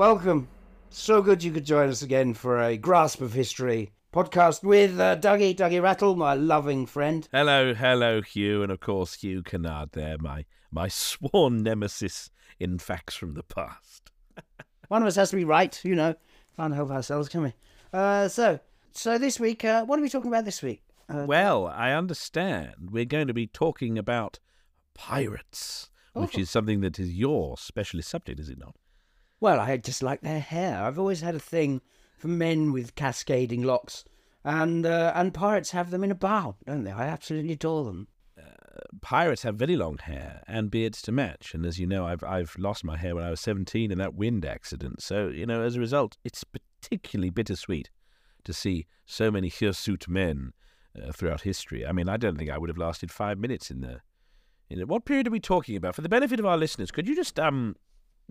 welcome. So good you could join us again for a Grasp of History podcast with uh, Dougie, Dougie Rattle, my loving friend. Hello, hello, Hugh, and of course Hugh Kennard there, my my sworn nemesis in facts from the past. One of us has to be right, you know. Can't help ourselves, can we? Uh, so, so this week, uh, what are we talking about this week? Uh, Well, I understand we're going to be talking about pirates, which Oh. is something that is your specialist subject, is it not? Well, I just like their hair. I've always had a thing for men with cascading locks, and uh, and pirates have them in a bow, don't they? I absolutely adore them. Pirates have very long hair and beards to match, and as you know, I've I've lost my hair when I was seventeen in that wind accident. So you know, as a result, it's particularly bittersweet to see so many hirsute men uh, throughout history. I mean, I don't think I would have lasted five minutes in the. In what period are we talking about? For the benefit of our listeners, could you just um,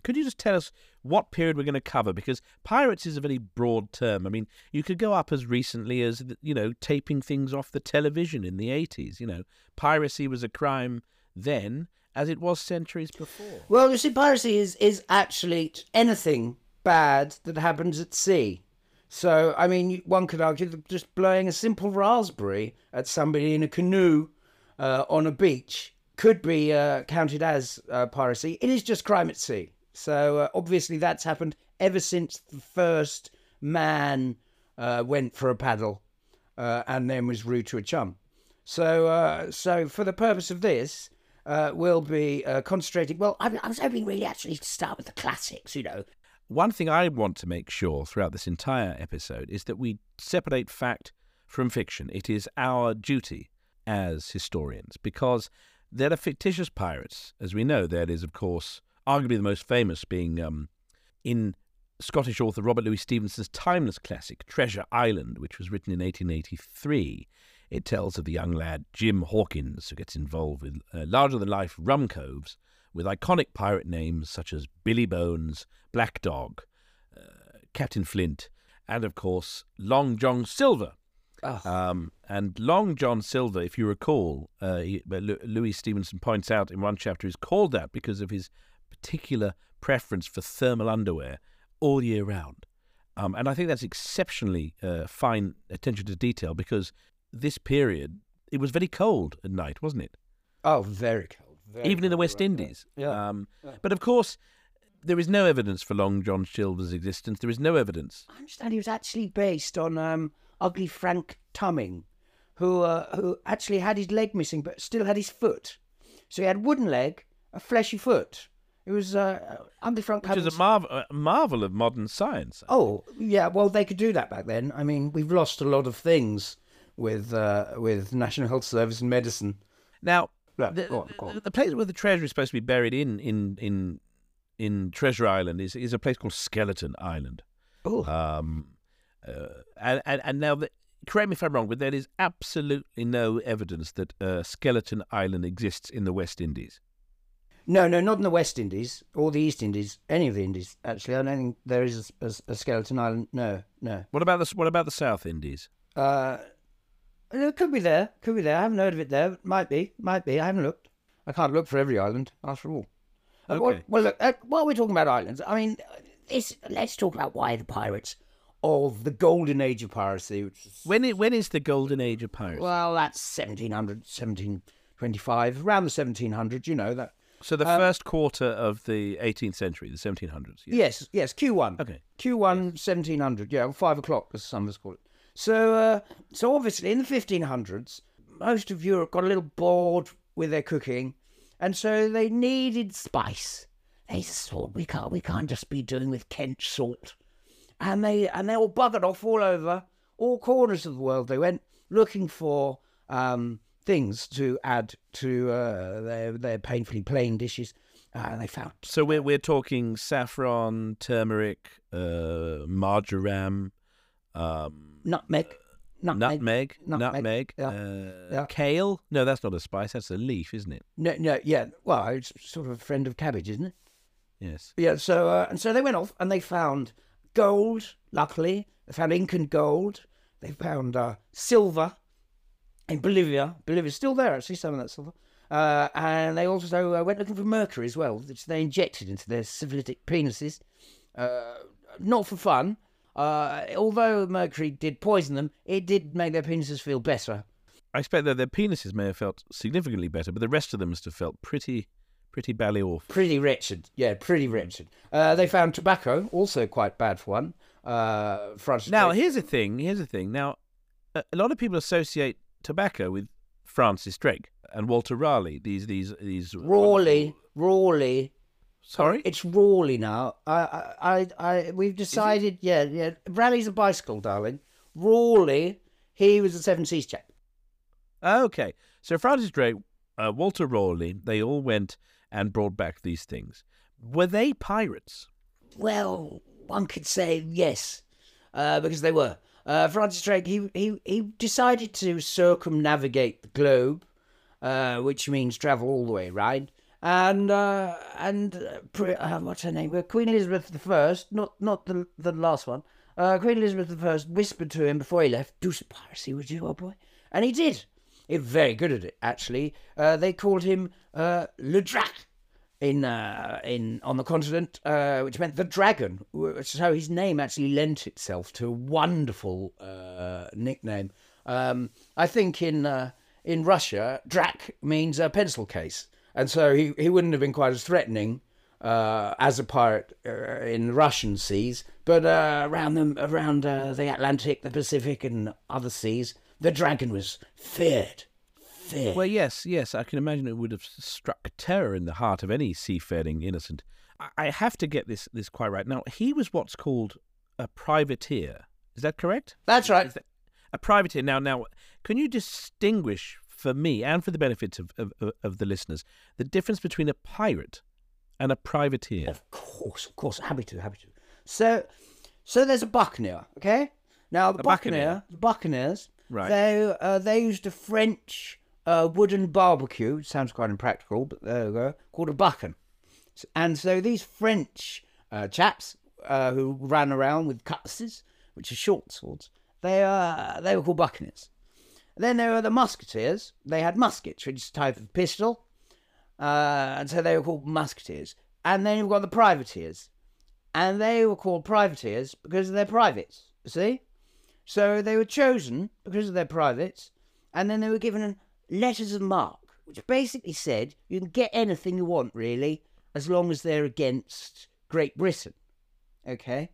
could you just tell us what period we're going to cover? Because pirates is a very broad term. I mean, you could go up as recently as you know taping things off the television in the eighties. You know, piracy was a crime then, as it was centuries before. Well, you see, piracy is is actually anything bad that happens at sea. So, I mean, one could argue that just blowing a simple raspberry at somebody in a canoe uh, on a beach could be uh, counted as uh, piracy. It is just crime at sea. So, uh, obviously, that's happened ever since the first man uh, went for a paddle uh, and then was rude to a chum. So, uh, so for the purpose of this, uh, we'll be uh, concentrating. Well, I, I was hoping really actually to start with the classics, you know. One thing I want to make sure throughout this entire episode is that we separate fact from fiction. It is our duty as historians because there are fictitious pirates. As we know, there is, of course, arguably the most famous being um, in Scottish author Robert Louis Stevenson's timeless classic, Treasure Island, which was written in 1883. It tells of the young lad Jim Hawkins who gets involved with uh, larger than life rum coves with iconic pirate names such as Billy Bones, Black Dog, uh, Captain Flint, and of course Long John Silver. Um, and Long John Silver, if you recall, uh, he, Louis Stevenson points out in one chapter, is called that because of his particular preference for thermal underwear all year round. Um, and I think that's exceptionally uh, fine attention to detail because this period, it was very cold at night, wasn't it? Oh, very cold. Very even in the West right, Indies. Yeah. Um, But of course, there is no evidence for Long John Silver's existence. There is no evidence. I understand he was actually based on um, Ugly Frank Tumming, who uh, who actually had his leg missing but still had his foot. So he had wooden leg, a fleshy foot. It was uh, Ugly Frank Which is a marvel, a marvel of modern science. Oh, yeah. Well, they could do that back then. I mean, we've lost a lot of things with uh, with National Health Service and medicine. Now, Yeah, the, go on, go on. the place where the treasure is supposed to be buried in in in in Treasure Island is is a place called Skeleton Island. Oh, Um, uh, and, and and now, the, correct me if I'm wrong, but there is absolutely no evidence that uh, Skeleton Island exists in the West Indies. No, no, not in the West Indies or the East Indies. Any of the Indies, actually. I don't think there is a, a, a skeleton island. No, no. What about the what about the South Indies? Uh, it could be there. Could be there. I haven't heard of it there. Might be. Might be. I haven't looked. I can't look for every island, after all. Uh, well- well, look, uh, while we're talking about islands, I mean, this, let's talk about why the pirates of the golden age of piracy, which is When it, when is the golden age of piracy? Well, that's 1700, 1725, around the 1700s, you know. that. So the um, first quarter of the 18th century, the 1700s. yeah. Yes, yes, Q1. Okay. Q1, 1700, yeah, 5 o'clock, as some of us call it. So, uh, so obviously, in the 1500s, most of Europe got a little bored with their cooking, and so they needed spice. They thought, we can't, we can't just be doing with Kent salt. and they and they all buggered off all over all corners of the world. They went looking for um, things to add to uh, their their painfully plain dishes, uh, they found So we're we're talking saffron, turmeric, uh, marjoram, um, nutmeg, nutmeg. nutmeg, nutmeg, nutmeg, yeah, uh, yeah. kale. No, that's not a spice. That's a leaf, isn't it? No, no, yeah. Well, it's sort of a friend of cabbage, isn't it? Yes. Yeah. So uh, and so they went off and they found gold. Luckily, they found ink and gold. They found uh, silver in Bolivia. Bolivia's still there, actually. Some of that silver. Uh, and they also uh, went looking for mercury as well, which they injected into their syphilitic penises. Uh, not for fun. Uh, although mercury did poison them, it did make their penises feel better. I expect that their penises may have felt significantly better, but the rest of them must have felt pretty, pretty bally off. Pretty wretched. Yeah, pretty wretched. Uh, they found tobacco, also quite bad for one. Uh, Now, here's the thing. Here's the thing. Now, a lot of people associate tobacco with Francis Drake and Walter Raleigh. These, these, these. Rawley, Rawley. Sorry. It's Rawley now. I, I, I, I we've decided. Yeah, yeah. Raleigh's a bicycle, darling. Rawley, he was a Seven Seas chap. Okay. So Francis Drake, uh, Walter Raleigh, they all went and brought back these things. Were they pirates? Well, one could say yes, uh, because they were. Uh, Francis Drake, he, he, he decided to circumnavigate the globe, uh, which means travel all the way around. And uh, and uh, uh, what's her name? Queen Elizabeth First, not not the the last one. Uh, Queen Elizabeth First whispered to him before he left, "Do some piracy, would you, old boy?" And he did. He was very good at it, actually. They called him Le Drac in uh, in on the continent, uh, which meant the dragon. So his name actually lent itself to a wonderful uh, nickname. Um, I think in uh, in Russia, Drac means a pencil case, and so he, he wouldn't have been quite as threatening uh, as a pirate uh, in the Russian seas, but around them around the Atlantic, the Pacific, and other seas, the dragon was feared. Feared. Well, yes, yes. I can imagine it would have struck terror in the heart of any seafaring innocent. I- have to get this this quite right. Now, he was what's called a privateer. Is that correct? That's right. That a privateer? Now, now, can you distinguish for me and for the benefit of, of, of- the listeners the difference between a pirate and a privateer? Of course, of course, happy to, happy to. So, so there's a buccaneer, okay? Now the A buccaneer, the buccaneers, Right. They uh, they used a French uh, wooden barbecue. Sounds quite impractical, but there we go. Called a buccan, S- and so these French uh, chaps uh, who ran around with cutlasses, which are short swords, they uh, they were called buccaneers. Then there were the musketeers. They had muskets, which is a type of pistol, uh, and so they were called musketeers. And then you've got the privateers, and they were called privateers because they're privates. See, so they were chosen because of their privates, and then they were given letters of mark, which basically said you can get anything you want, really, as long as they're against Great Britain. Okay.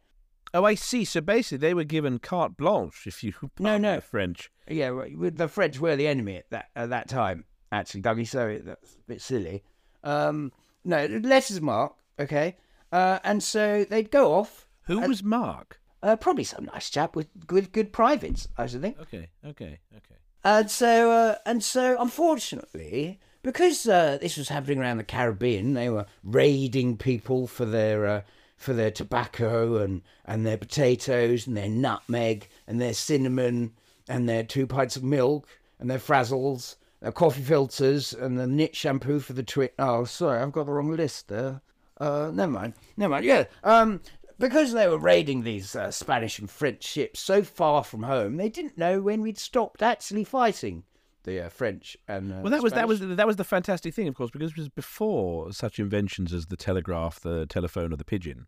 Oh, I see. So basically, they were given carte blanche, if you No, no. the French. Yeah, well, the French were the enemy at that at that time. Actually, Dougie, so that's a bit silly. Um, no, letters Mark. Okay. Uh, and so they'd go off. Who was Mark? Uh, probably some nice chap with good good privates, I should think. Okay, okay, okay. And so, uh, and so, unfortunately, because uh, this was happening around the Caribbean, they were raiding people for their uh, for their tobacco and and their potatoes and their nutmeg and their cinnamon and their two pints of milk and their frazzles, their coffee filters and the knit shampoo for the twit. Oh, sorry, I've got the wrong list there. Uh, never mind, never mind. Yeah, um, because they were raiding these uh, Spanish and French ships so far from home, they didn't know when we'd stopped actually fighting the uh, French and. Uh, Well, that was that was that was the fantastic thing, of course, because it was before such inventions as the telegraph, the telephone, or the pigeon,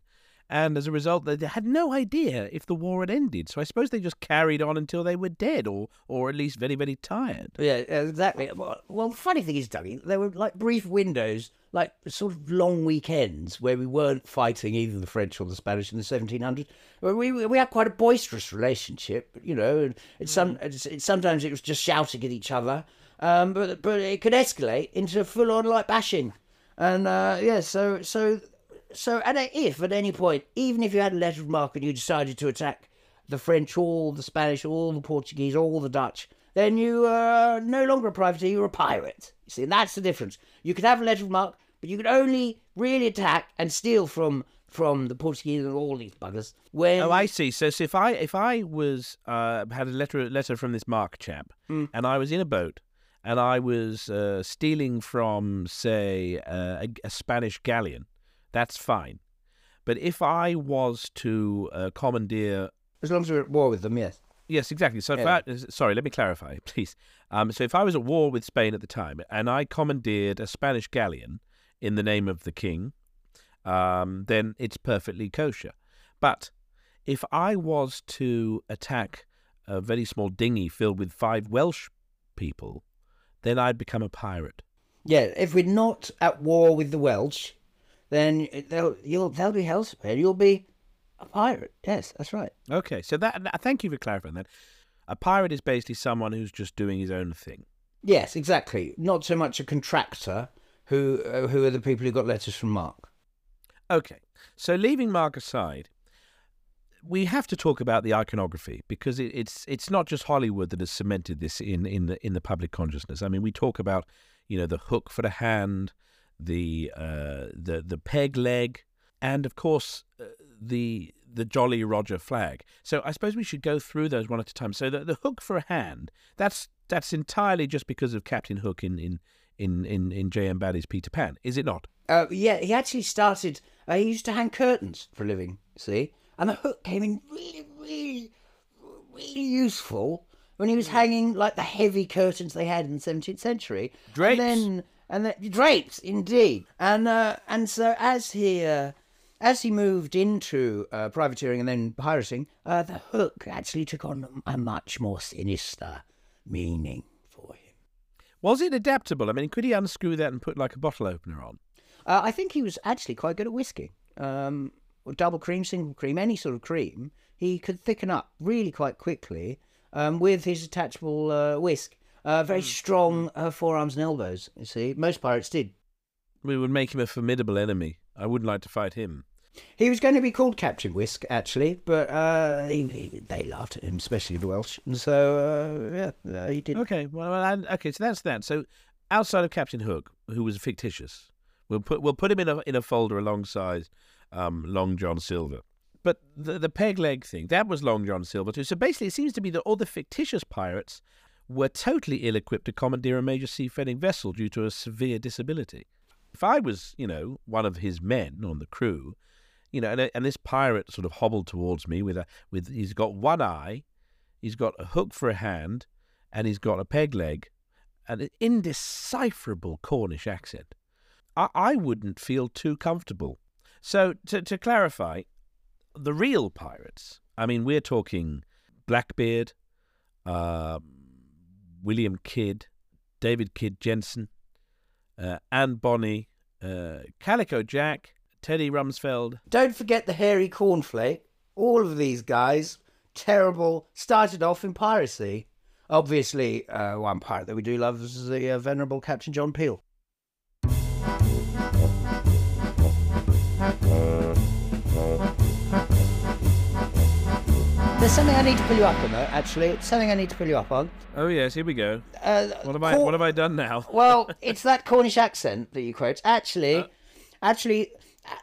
and as a result, they had no idea if the war had ended. So I suppose they just carried on until they were dead, or or at least very very tired. Yeah, exactly. Well, the funny thing is, Dougie, there were like brief windows, like sort of long weekends where we weren't fighting either the French or the Spanish in the 1700s. Well, We we had quite a boisterous relationship, you know. And it's some it's, it's, sometimes it was just shouting at each other, um, but but it could escalate into full on like bashing, and uh, yeah, so so so at a, if at any point, even if you had a letter of marque and you decided to attack the French, all the Spanish, all the Portuguese, all the Dutch, then you are no longer a privateer, you're a pirate. You see, and that's the difference. You could have a letter of marque, but you could only really attack and steal from from the Portuguese and all these buggers when Oh, I see. So, so if I if I was uh, had a letter letter from this Mark chap, and I was in a boat, and I was uh, stealing from, say, uh, a, a Spanish galleon, that's fine. But if I was to uh, commandeer as long as we're at war with them, yes. Yes, exactly. So, if Yeah. I, sorry, let me clarify, please. Um, so, if I was at war with Spain at the time and I commandeered a Spanish galleon in the name of the king, um, then it's perfectly kosher. But if I was to attack a very small dinghy filled with five Welsh people, then I'd become a pirate. Yeah, if we're not at war with the Welsh, then they'll you'll they'll be elsewhere. You'll be a pirate. Yes, that's right. Okay, so that thank you for clarifying that. A pirate is basically someone who's just doing his own thing. Yes, exactly. Not so much a contractor who uh, who are the people who got letters from Mark. Okay, so leaving Mark aside, we have to talk about the iconography because it, it's it's not just Hollywood that has cemented this in in the in the public consciousness. I mean, we talk about you know the hook for the hand, the uh, the the peg leg, and of course uh, the the Jolly Roger flag. So I suppose we should go through those one at a time. So the, the hook for a hand that's that's entirely just because of Captain Hook in in in in, in J.M. Barrie's Peter Pan, is it not? Uh, yeah, he actually started. Uh, he used to hang curtains for a living. See, and the hook came in really, really, really useful when he was hanging like the heavy curtains they had in the seventeenth century. Drapes. And then, and then drapes, indeed. And uh, and so as he uh, as he moved into uh, privateering and then pirating, uh, the hook actually took on a much more sinister meaning for him. Was it adaptable? I mean, could he unscrew that and put like a bottle opener on? Uh, I think he was actually quite good at whisking. Um, double cream, single cream, any sort of cream, he could thicken up really quite quickly um, with his attachable uh, whisk. Uh, very strong uh, forearms and elbows, you see. Most pirates did. We would make him a formidable enemy. I wouldn't like to fight him. He was going to be called Captain Whisk, actually, but uh, he, he, they laughed at him, especially the Welsh. And so, uh, yeah, uh, he did. Okay, well, well and, okay, so that's that. So outside of Captain Hook, who was fictitious, we'll put we'll put him in a in a folder alongside um, Long John Silver. But the the peg leg thing that was Long John Silver too. So basically, it seems to be that all the fictitious pirates were totally ill equipped to commandeer a major seafaring vessel due to a severe disability. If I was, you know, one of his men on the crew, you know, and, and this pirate sort of hobbled towards me with a with he's got one eye, he's got a hook for a hand, and he's got a peg leg, and an indecipherable Cornish accent. I, I wouldn't feel too comfortable. So to to clarify, the real pirates. I mean, we're talking Blackbeard, uh, William Kidd, David Kid Jensen, uh, Anne Bonny, uh, Calico Jack, Teddy Rumsfeld. Don't forget the hairy cornflake. All of these guys, terrible, started off in piracy. Obviously, uh, one pirate that we do love is the uh, venerable Captain John Peel. There's something I need to pull you up on, though. Actually, it's something I need to pull you up on. Oh yes, here we go. Uh, What have I Cor- What have I done now? well, it's that Cornish accent that you quote. Actually, actually,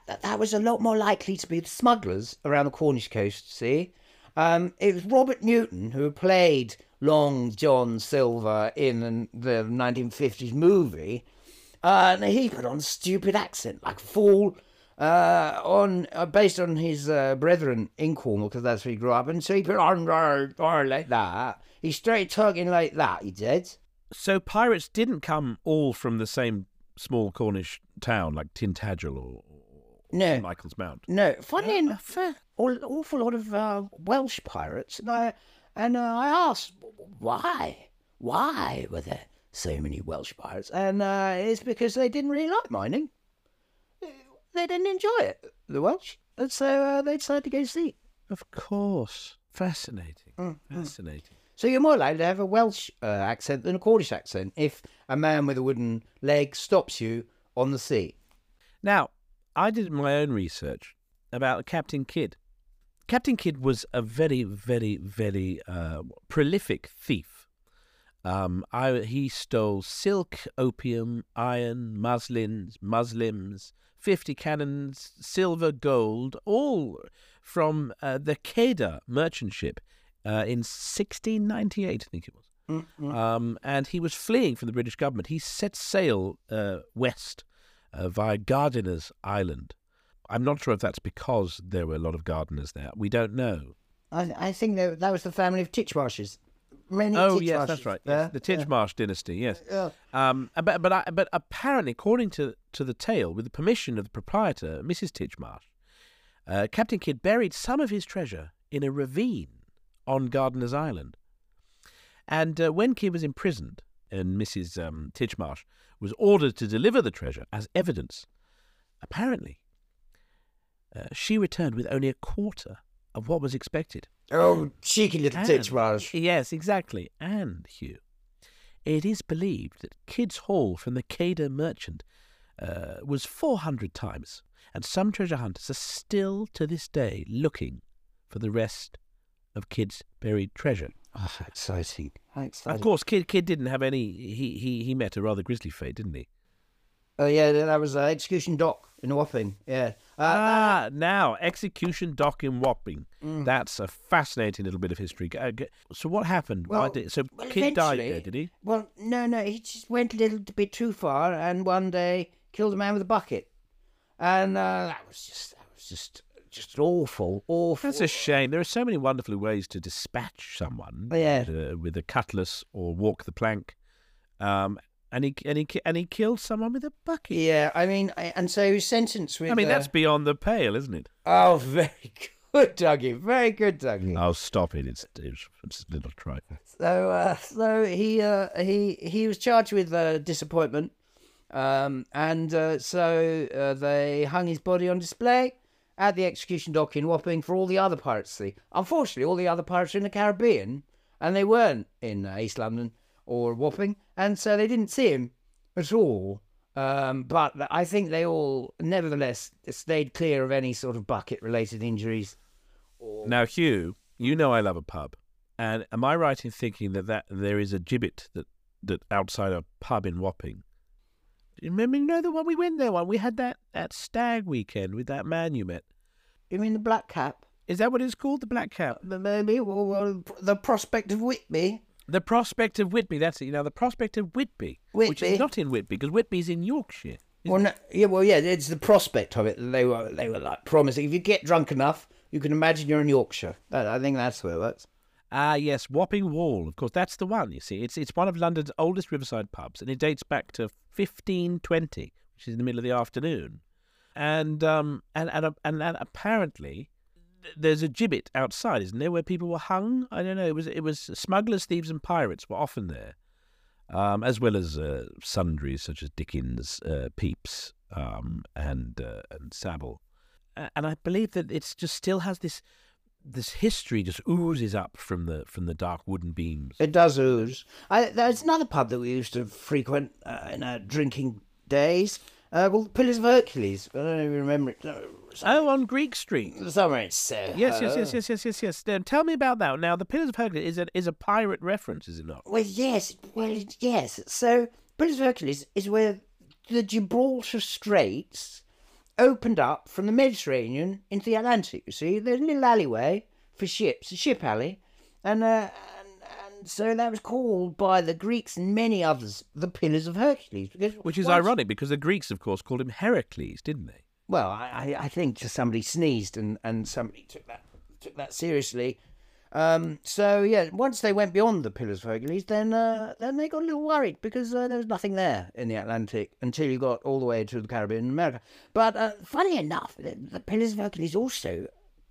that, that was a lot more likely to be the smugglers around the Cornish coast. See, um, it was Robert Newton who played Long John Silver in the 1950s movie, uh, and he put on a stupid accent like a fool. Uh, on uh, based on his uh, brethren in Cornwall because that's where he grew up, and so he put on uh, uh, like that. He straight talking like that. He did. So pirates didn't come all from the same small Cornish town like Tintagel or, No, Michael's Mount. No, funny enough, uh, an awful lot of uh, Welsh pirates, and I and uh, I asked why, why were there so many Welsh pirates, and uh, it's because they didn't really like mining. They didn't enjoy it, the Welsh, and so uh, they decided to go sea. Of course, fascinating, Mm, fascinating. So you're more likely to have a Welsh uh, accent than a Cornish accent if a man with a wooden leg stops you on the sea. Now, I did my own research about Captain Kidd. Captain Kidd was a very, very, very uh, prolific thief. Um, I, he stole silk, opium, iron, muslins, muslims, 50 cannons, silver, gold, all from uh, the Quedagh merchant ship uh, in 1698, I think it was. Um, and he was fleeing from the British government. He set sail uh, west uh, via Gardiner's Island. I'm not sure if that's because there were a lot of gardeners there. We don't know. I, I think that, that was the family of Titchmarshes. Many Oh yes, that's right. Yes. The Titchmarsh dynasty. Yes. Yeah. Um, but but I, but apparently, according to to the tale, with the permission of the proprietor, Mrs. Titchmarsh, uh, Captain Kidd buried some of his treasure in a ravine on Gardiner's Island. And uh, when Kidd was imprisoned, and Mrs. Um, Titchmarsh was ordered to deliver the treasure as evidence, apparently uh, she returned with only a quarter of what was expected. Oh, cheeky little And-. Yes, exactly. And, Hugh, it is believed that Kidd's haul from the Quedagh merchant uh, was 400 times, and some treasure hunters are still to this day looking for the rest of Kidd's buried treasure. Oh, exciting. Exciting. Of course, Kidd, Kidd didn't have any. He, he, he met a rather grisly fate, didn't he? Oh, yeah, that was uh, Execution Dock in Wapping. Yeah. Uh, ah, now execution dock in Wapping. Mm. That's a fascinating little bit of history. Uh, So what happened? Why Well- did, so well, Kidd died there, did he? Well, no, no, he just went a little bit too far, and one day killed a man with a bucket, and uh, that was just that was just just awful, awful. That's a shame. There are so many wonderful ways to dispatch someone. Yeah. uh, with a cutlass or walk the plank. Um, and he and he and he killed someone with a bucket. Yeah, I mean, I, and so he was sentenced with. I mean, uh, that's beyond the pale, isn't it? oh, very good, Dougie, very good, Dougie. Oh, stop it! It's it's, it's a little trifle. So, uh, so he uh, he he was charged with uh, disappointment, um, and uh, so uh, they hung his body on display at the execution dock in Wapping for all the other pirates to see. Unfortunately, all the other pirates are in the Caribbean, and they weren't in uh, East London or Wapping, and so they didn't see him at all. Um, but I think they all, nevertheless, stayed clear of any sort of bucket-related injuries. Now, Hugh, you know I love a pub, and am I right in thinking that, that there is a gibbet that that outside a pub in Wapping? You remember, you know the one we went there one. We had that that stag weekend with that man you met. You mean the Black Cap? Is that what it's called? The Black Cap. Maybe, well, well, the prospect of Whitby. The Prospect of Whitby. That's it. You know, the Prospect of Whitby, which is not in Whitby because Whitby's in Yorkshire. Well, no, yeah, well, yeah, it's the prospect of it. They were, they were like promising. If you get drunk enough, you can imagine you're in Yorkshire. That, I think that's where it works. Ah, yes, Wapping Wall. Of course, that's the one. You see, it's it's one of London's oldest riverside pubs, and it dates back to 1520, which is in the middle of the afternoon. And um and and and, and apparently there's a gibbet outside, isn't there, where people were hung? I don't know. It was it was smugglers, thieves, and pirates were often there, um, as well as uh, sundries such as Dickens, uh, Pepys, um, and uh, and Savile. And I believe that it just still has this this history just oozes up from the from the dark wooden beams. It does ooze. I, there's another pub that we used to frequent uh, in our drinking days uh, the Pillars of Hercules. I don't even remember it. No, Oh, on Greek Street. Somewhere in Soho. Yes, yes, yes, yes, yes, yes, yes. Tell me about that. Now, the Pillars of Hercules is a is a pirate reference, is it not? Well, yes. Well, yes. So, Pillars of Hercules is where the Gibraltar Straits opened up from the Mediterranean into the Atlantic. You see, there's a little alleyway for ships, a ship alley, and uh, so that was called by the Greeks and many others the Pillars of Hercules. Because Which is once- ironic because the Greeks, of course, called him Heracles, didn't they? Well, I, I I think just somebody sneezed and, and somebody took that took that seriously. Um, so yeah, once they went beyond the Pillars of Hercules, then uh, then they got a little worried because uh, there was nothing there in the Atlantic until you got all the way to the Caribbean and America. But uh, funny enough, the, the Pillars of Hercules also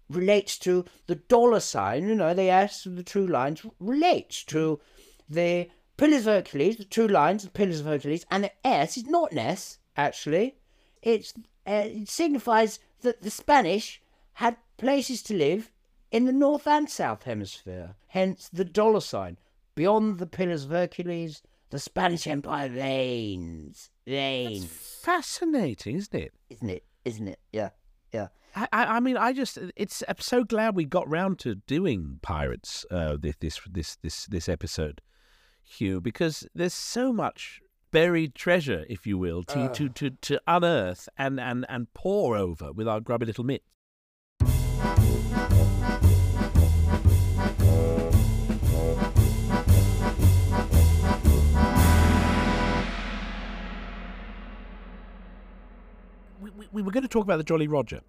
relates to the dollar sign. You know, the S and the two lines relates to the Pillars of Hercules, the two lines, the Pillars of Hercules, and the S is not an S actually it's uh, it signifies that the Spanish had places to live in the north and south hemisphere. Hence the dollar sign. Beyond the Pillars of Hercules, the Spanish Empire reigns. Reigns, Fascinating, isn't it? isn't it? Isn't it? Yeah, yeah. I, I mean, I just it's I'm so glad we got round to doing pirates uh, this this this this episode, Hugh, because there's so much buried treasure, if you will, to to, to, to unearth and, and, and pore over with our grubby little mitts. We, we, we were going to talk about the Jolly Roger.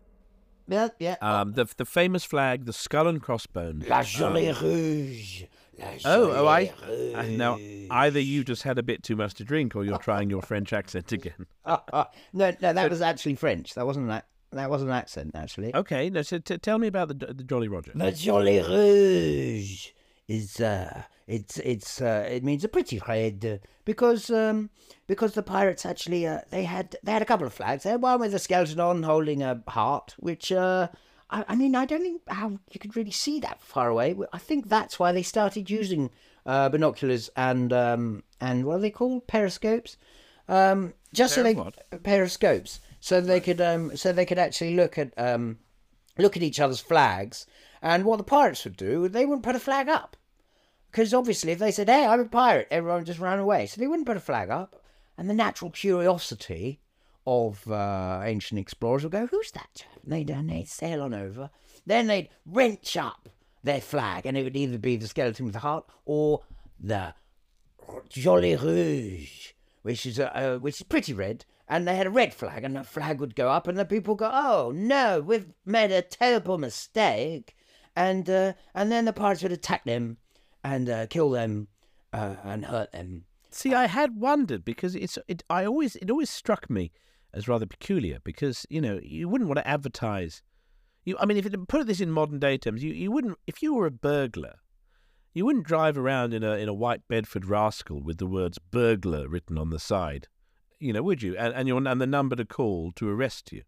Yeah, yeah. Um, the the famous flag, the skull and crossbones. La Jolie Rouge. La Oh, oh, I, Jolie I now either you just had a bit too much to drink, or you're trying your French accent again. no, no, that was actually French. That wasn't that. That was an accent, actually. Okay, no, so t- tell me about the the Jolly Roger. The Jolly Rouge is uh, it's it's uh, it means a pretty red uh, because um because the pirates actually uh, they had they had a couple of flags. They had one with a skeleton on holding a heart, which uh. I, I mean, I don't think how you could really see that far away. I think that's why they started using uh, binoculars and um, and what are they called? Periscopes. Um, just so Pair they of what? periscopes, so they could um, so they could actually look at um, look at each other's flags. And what the pirates would do, they wouldn't put a flag up. Because obviously, if they said, hey, I'm a pirate, everyone just ran away. So they wouldn't put a flag up. And the natural curiosity of uh, ancient explorers would go, who's that? And they'd, and they'd sail on over. Then they'd wrench up their flag, and it would either be the skeleton with the heart or the Jolly Rouge, which is a, uh, which is pretty red, and they had a red flag, and the flag would go up, and the people go, "Oh no, we've made a terrible mistake," and uh, and then the pirates would attack them and uh, kill them uh, and hurt them. See, I had wondered because it's it. I always it always struck me as rather peculiar because you know you wouldn't want to advertise. You, I mean, if it, put this in modern day terms, you, you wouldn't if you were a burglar, you wouldn't drive around in a in a white Bedford rascal with the words burglar written on the side, you know, would you? And and your and the number to call to arrest you.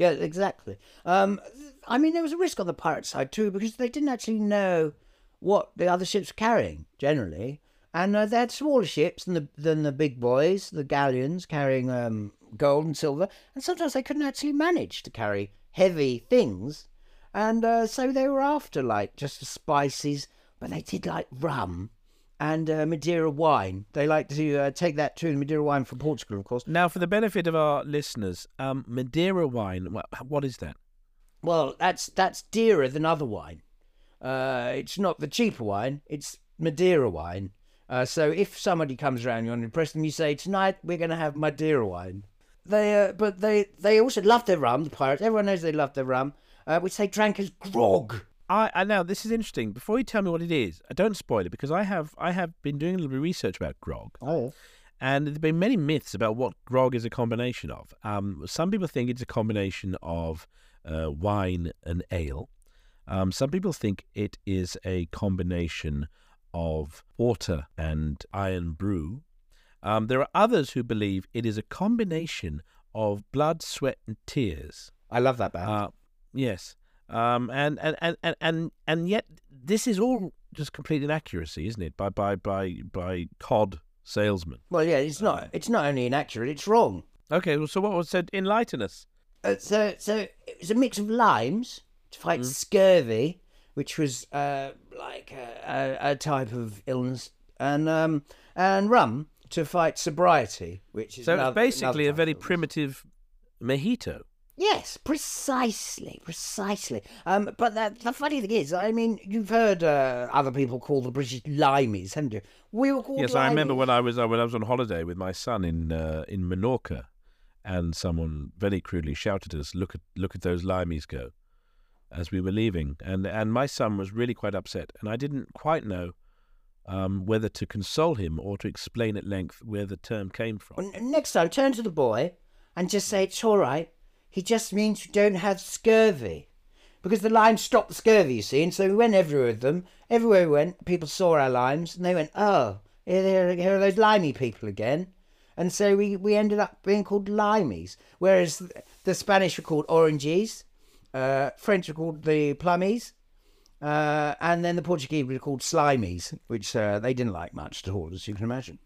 Yeah, exactly. Um, I mean, there was a risk on the pirate side too because they didn't actually know what the other ships were carrying generally, and uh, they had smaller ships than the than the big boys, the galleons carrying um, gold and silver, and sometimes they couldn't actually manage to carry heavy things, and uh, so they were after like just the spices, but they did like rum. And uh, Madeira wine. They like to uh, take that too. Madeira wine from Portugal, of course. Now, for the benefit of our listeners, um, Madeira wine. What, what is that? Well, that's that's dearer than other wine. Uh, it's not the cheaper wine; it's Madeira wine. Uh, so if somebody comes around you and impress them, you say, "Tonight we're going to have Madeira wine." They, uh, but they they also love their rum. The pirates, everyone knows they love their rum, uh, which they drank as grog. I, I now this is interesting. Before you tell me what it is, I don't spoil it because I have I have been doing a little bit of research about grog. Oh, And there've been many myths about what grog is a combination of. Um, some people think it's a combination of uh, wine and ale. Um, some people think it is a combination of water and Irn-Bru. Um, there are others who believe it is a combination of blood, sweat, and tears. I love that band. Uh, yes. Um, and, and, and, and, and, yet this is all just complete inaccuracy, isn't it? By, by, by, by cod salesmen. well, yeah, it's not. It's not only inaccurate; it's wrong. Okay, well, so what was said? Enlighten us. Uh, so, so it was a mix of limes to fight scurvy, which was uh, like a, a, a type of illness, and um, and rum to fight sobriety, which is So another- basically a very type of illness. primitive mojito. Yes, precisely, precisely. Um, but that, the funny thing is, I mean, you've heard uh, other people call the British limeys, haven't you? We were called Yes, I remember when I was uh, when I was on holiday with my son in uh, in Menorca, and someone very crudely shouted at us, "Look at look at those limeys go!" As we were leaving, and and my son was really quite upset, and I didn't quite know um, whether to console him or to explain at length where the term came from. Well, Next time, turn to the boy and just say it's all right. He just means you don't have scurvy. Because the limes stopped the scurvy, you see, and so we went everywhere with them. Everywhere we went, people saw our limes, and they went, oh, here, here, here are those limey people again. And so we, we ended up being called limeys, whereas the Spanish were called oranges, uh, French were called the plummies, uh, and then the Portuguese were called slimies, which uh, they didn't like much at all, as you can imagine.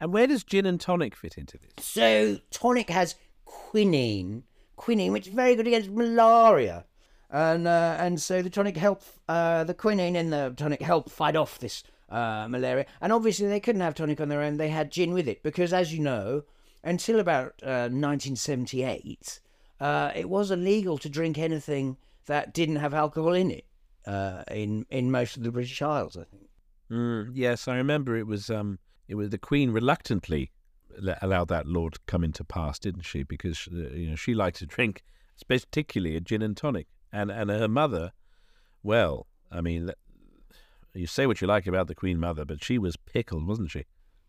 And where does gin and tonic fit into this? So tonic has quinine, quinine, which is very good against malaria, and uh, and so the tonic help uh, the quinine and the tonic help fight off this uh, malaria. And obviously they couldn't have tonic on their own; they had gin with it because, as you know, until about uh, 1978, uh, it was illegal to drink anything that didn't have alcohol in it uh, in in most of the British Isles. I think. Mm, yes, I remember it was um it was the Queen reluctantly allowed that law to come into pass, didn't she? Because uh, you know she liked to drink, particularly a gin and tonic, and and her mother, well, I mean, you say what you like about the Queen mother, but she was pickled, wasn't she?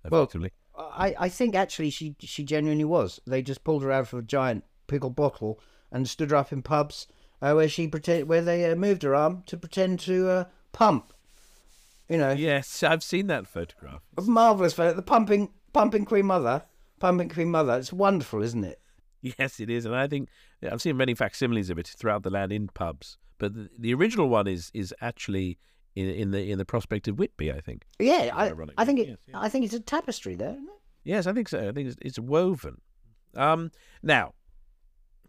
Well, I, I think actually she she genuinely was. They just pulled her out of a giant pickle bottle and stood her up in pubs uh, where she pretend where they uh, moved her arm to pretend to uh, pump. You know, Yes, I've seen that photograph. a marvelous photo. The pumping, pumping Queen Mother, pumping Queen Mother. It's wonderful, isn't it? Yes, it is, and I think I've seen many facsimiles of it throughout the land in pubs. But the, the original one is is actually in, in the in the Prospect of Whitby, I think. Yeah, I, I think it, yes. I think it's a tapestry there. Isn't it? Yes, I think so. I think it's, it's woven. Um, now,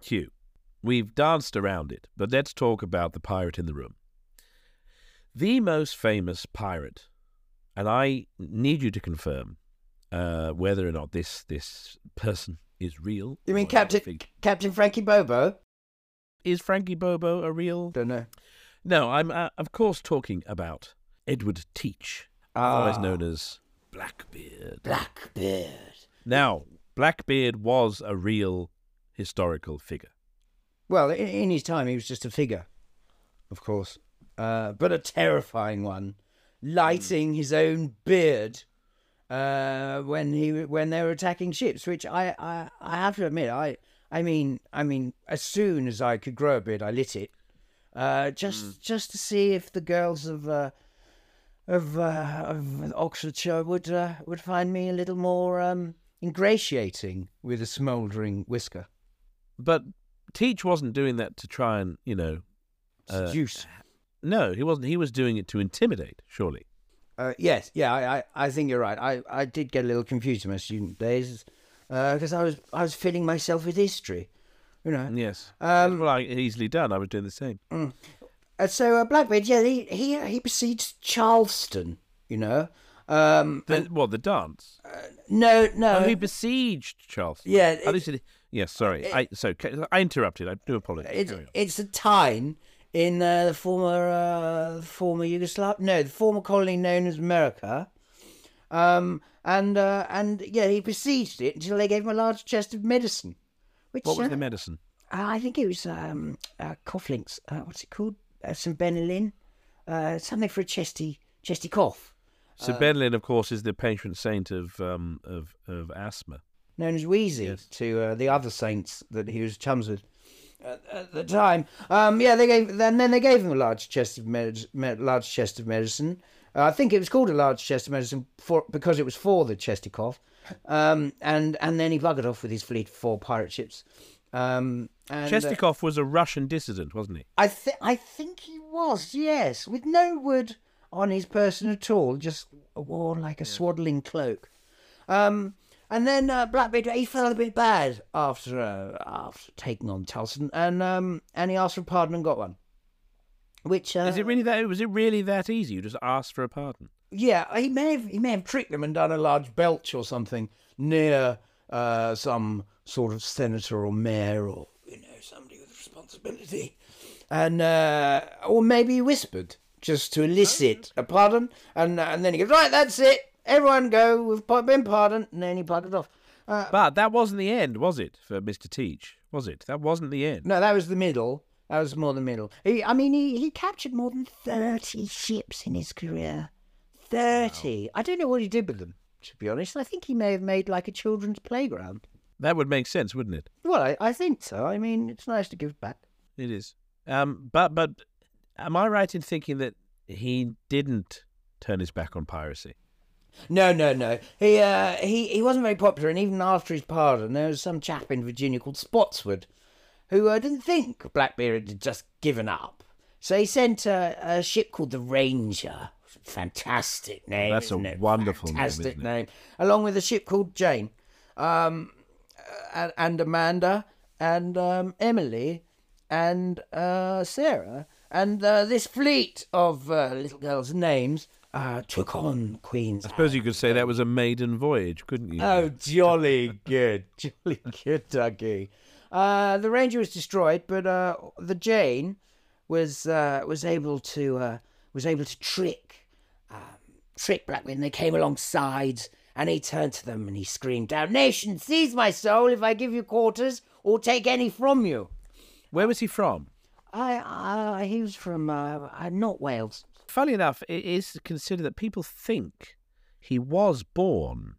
Hugh, we've danced around it, but let's talk about the pirate in the room. The most famous pirate, and I need you to confirm uh, whether or not this this person is real. You mean. Captain Captain Frankie Bobo? Is Frankie Bobo a real? Don't know. No, I'm uh, of course talking about Edward Teach, otherwise Ah. known as Blackbeard. Blackbeard. Now, Blackbeard was a real historical figure. Well, in, in his time, he was just a figure, of course, uh, but a terrifying one, lighting his own beard uh, when he when they were attacking ships. Which I, I, I have to admit, I I mean I mean as soon as I could grow a beard, I lit it, uh, just just to see if the girls of. Uh, of, uh, of Oxfordshire would uh, would find me a little more um, ingratiating with a smouldering whisker. But Teach wasn't doing that to try and, you know, Uh, Seduce. no, he wasn't. He was doing it to intimidate, surely. Uh, yes, yeah, I, I, I think you're right. I, I did get a little confused in my student days because I was I was filling myself with history, you know. Yes. Um, well, I, easily done. I was doing the same. And so uh, Blackbeard, yeah, he he he besieged Charleston, you know. Um, The, what, the dance? no, no, oh, he besieged Charleston. yeah, Oh, it- is- yes, sorry. I, so, I interrupted. I do apologize. it's it's a time in uh, the former uh, former Yugoslavia, no, the former colony known as America. Um, and uh, and yeah, he besieged it until they gave him a large chest of medicine. Which What was uh, the medicine? Uh, I think it was um, uh, Coughlinks. Uh, what's it called? Uh, some Benylin. Uh, something for a chesty chesty cough, So uh, Benylin, of course, is the patron saint of um, of of asthma. known as Wheezy Yes. to uh, the other saints that he was chums with at, at the time. Um, yeah, they gave. Then then they gave him a large chest of med- med- large chest of medicine. Uh, I think it was called a large chest of medicine for because it was for the chesty cough. Um, and and then he buggered off with his fleet of four pirate ships. Um, and, uh, was a Russian dissident, wasn't he? I think I think he was, yes, with no wood on his person at all, just worn like a swaddling cloak. Um, and then uh, Blackbeard he felt a bit bad after uh, after taking on Tulson, and um, and he asked for pardon and got one. Which uh, Is it really that? Was it really that easy? You just asked for a pardon. yeah, he may have he may have tricked them and done a large belch or something near uh, some sort of senator or mayor or you know somebody with responsibility, and uh, or maybe he whispered just to elicit a pardon, and and then he goes right, that's it, everyone go, we've been pardoned, and then he buggered off. Uh, But that wasn't the end, was it, for Mister Teach? Was it? That wasn't the end. no, that was the middle. That was more the middle. He, I mean, he, he captured more than thirty ships in his career. Thirty. I don't know what he did with them. To be honest, I think he may have made like a children's playground. That would make sense, wouldn't it? Well, I, I think so. I mean, it's nice to give back. It is. Um, but but am I right in thinking that he didn't turn his back on piracy? No, no, no. He uh, he he wasn't very popular, and even after his pardon, there was some chap in Virginia called Spotswood, who uh, didn't think Blackbeard had just given up. So he sent uh, a ship called the Ranger. Fantastic name. That's a it? wonderful name, Fantastic it? name. Along with a ship called Jane, um, and, and Amanda, and um, Emily, and uh, Sarah, and uh, this fleet of uh, little girls' names uh, took on Queen's. I suppose you could say that was a maiden voyage, couldn't you? Oh, jolly good, jolly good, Dougie. Uh, the Ranger was destroyed, but uh, the Jane was uh, was able to uh, was able to trick um, trick Blackbeard. And they came alongside, and he turned to them and he screamed out, "Nation, seize my soul if I give you quarters, or take any from you." Where was he from? I, I he was from uh, uh, not Wales. Funny enough, it is considered that people think he was born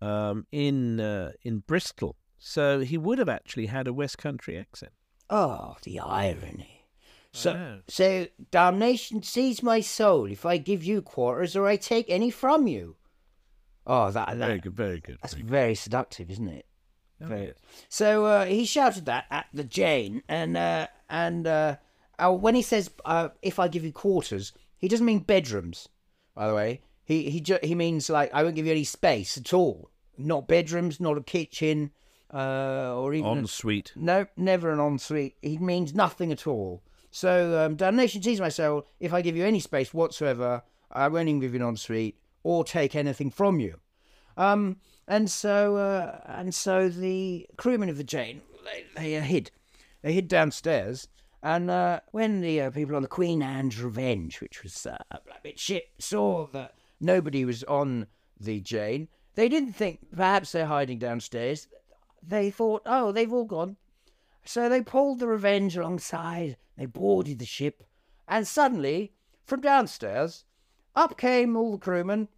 um, in uh, in Bristol, so he would have actually had a West Country accent. Oh, the irony. So, so damnation seize my soul if I give you quarters or I take any from you. Oh, that, Very that good, very good. that's very very seductive, isn't it? good. Very. So uh, he shouted that at the Jane, and uh, and uh, uh, when he says uh, "if I give you quarters," he doesn't mean bedrooms. By the way, he he ju- he means like I won't give you any space at all. Not bedrooms, not a kitchen, uh, or even a- Ensuite. no, never an ensuite. He means nothing at all. So, um, damnation seize my soul. If I give you any space whatsoever, I won't even give you an ensuite or take anything from you. Um, and so, uh, and so the crewmen of the Jane, they, they uh, hid. They hid downstairs. And uh, when the uh, people on the Queen Anne's Revenge, which was uh, a Blackbeard ship, saw that nobody was on the Jane, they didn't think perhaps they're hiding downstairs. They thought, oh, they've all gone. So they pulled the Revenge alongside, they boarded the ship, and suddenly, from downstairs, up came all the crewmen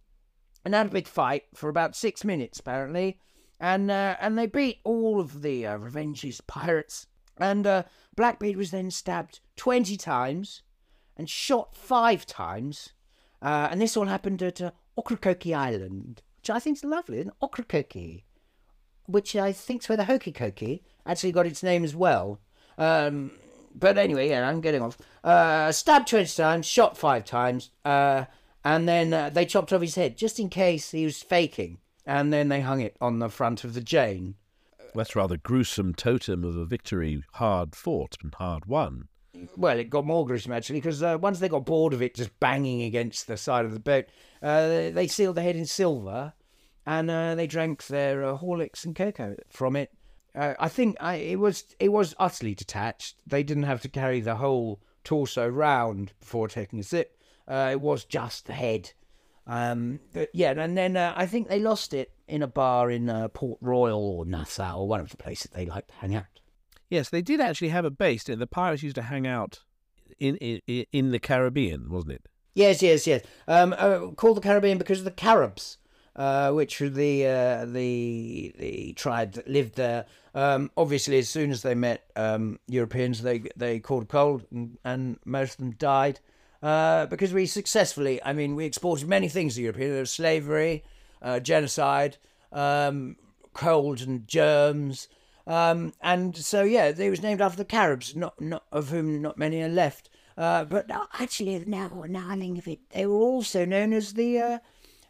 and had a big fight for about six minutes, apparently. And uh, and they beat all of the uh, Revenge's pirates. And uh, Blackbeard was then stabbed 20 times and shot five times. Uh, and this all happened at uh, Ocracoke Island, which I think is lovely, isn't? Ocracoke which I think's where the Hokey Cokey actually got its name as well. Um, but anyway, yeah, I'm getting off. Uh, stabbed 20 times, shot five times, uh, and then uh, they chopped off his head just in case he was faking. And then they hung it on the front of the Jane. That's rather gruesome totem of a victory hard fought and hard won. Well, it got more gruesome actually because uh, once they got bored of it just banging against the side of the boat, uh, they, sealed the head in silver, and uh, they drank their uh, Horlicks and cocoa from it. Uh, I think I, it was it was utterly detached. They didn't have to carry the whole torso round before taking a sip. Uh, it was just the head. Um, yeah, and then uh, I think they lost it in a bar in uh, Port Royal or Nassau, or one of the places they like to hang out. Yes, they did actually have a base. The pirates used to hang out in in, in the Caribbean, wasn't it? Yes, yes, yes. Um, uh, called the Caribbean because of the Caribs, uh, which were the uh, the the tribe that lived there. Um, obviously, as soon as they met um, Europeans, they they caught cold, and, and most of them died. Uh, because we successfully, I mean, we exported many things to Europeans. There was slavery, uh, genocide, um, cold and germs, um, and so yeah, it was named after the Caribs, not not of whom not many are left. Uh, but actually, now now I think of it, they were also known as the uh,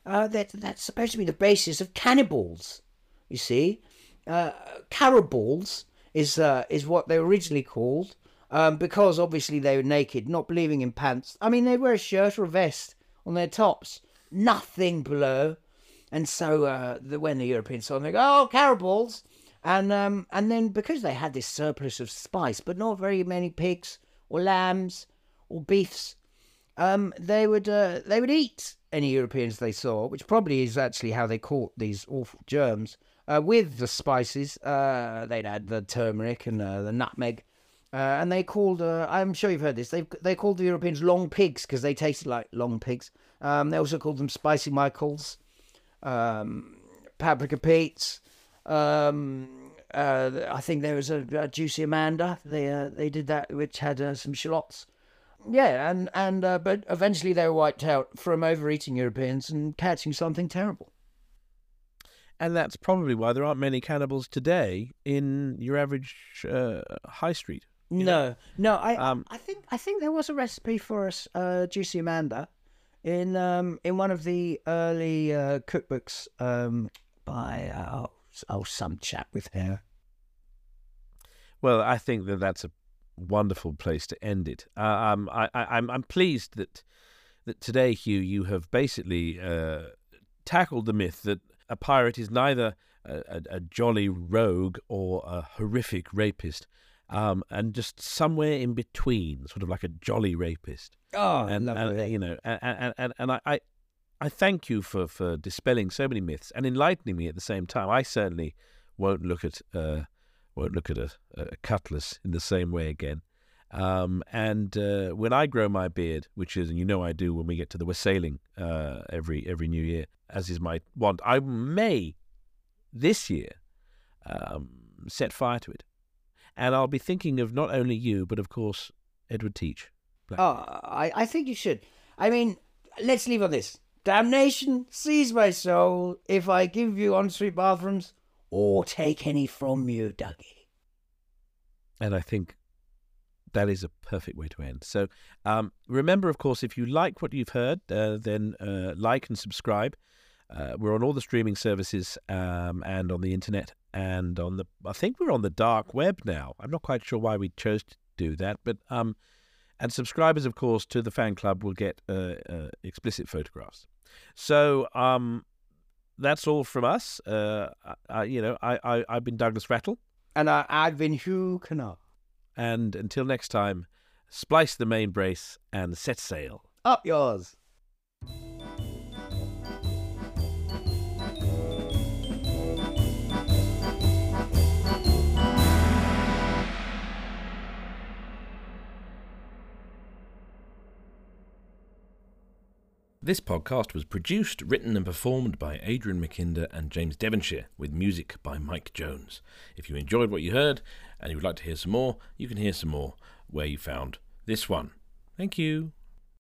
uh, that that's supposed to be the basis of cannibals. You see, uh, cannibals is uh, is what they were originally called um, because obviously they were naked, not believing in pants. I mean, they'd wear a shirt or a vest on their tops, nothing below. And so uh, the, when the Europeans saw them, they go, "Oh, cannibals!" And um, and then because they had this surplus of spice, but not very many pigs or lambs or beefs, um, they would uh, they would eat any Europeans they saw, which probably is actually how they caught these awful germs. Uh, with the spices, uh, they'd add the turmeric and uh, the nutmeg, uh, and they called. Uh, I'm sure you've heard this. They they called the Europeans long pigs because they tasted like long pigs. Um, they also called them spicy Michaels, um, paprika Pete's. Um, uh, I think there was a, a juicy Amanda. They uh, they did that, which had uh, some shallots. Yeah, and and uh, but eventually they were wiped out from overeating Europeans and catching something terrible. And that's probably why there aren't many cannibals today in your average uh, high street. No, no, I Um, I think I think there was a recipe for us uh, juicy Amanda in um in one of the early uh, cookbooks um by uh, oh, some chap with hair. Well, I think that that's a wonderful place to end it. Uh, um, I, I, I'm I'm pleased that that today, Hugh, you have basically uh, tackled the myth that a pirate is neither a, a, a jolly rogue or a horrific rapist, um, and just somewhere in between, sort of like a jolly rapist. Oh, and, and you know, and and, and, and I, I I thank you for, for dispelling so many myths and enlightening me at the same time. I certainly won't look at uh, won't look at a, a cutlass in the same way again. Um, and uh, when I grow my beard, which is, and you know I do when we get to the wassailing uh, every every New Year, as is my want, I may this year um, set fire to it. and I'll be thinking of not only you, but of course Edward Teach. Oh, I, I think you should. I mean, let's leave on this. Damnation seize my soul if I give you ensuite bathrooms or take any from you, Dougie. And I think that is a perfect way to end. So um, remember, of course, if you like what you've heard, uh, then uh, like and subscribe. Uh, we're on all the streaming services um, and on the internet and on the. I think we're on the dark web now. I'm not quite sure why we chose to do that, but um, and subscribers, of course, to the fan club will get uh, uh, explicit photographs. So um, that's all from us. Uh, I, you know, I, I I've been Douglas Rattle, And I, I've been Hugh Canard. and until next time, splice the main brace and set sail. Up yours. This podcast was produced, written, and performed by Adrian Mackinder and James Devonshire, with music by Mike Jones. If you enjoyed what you heard and you would like to hear some more, you can hear some more where you found this one. Thank you.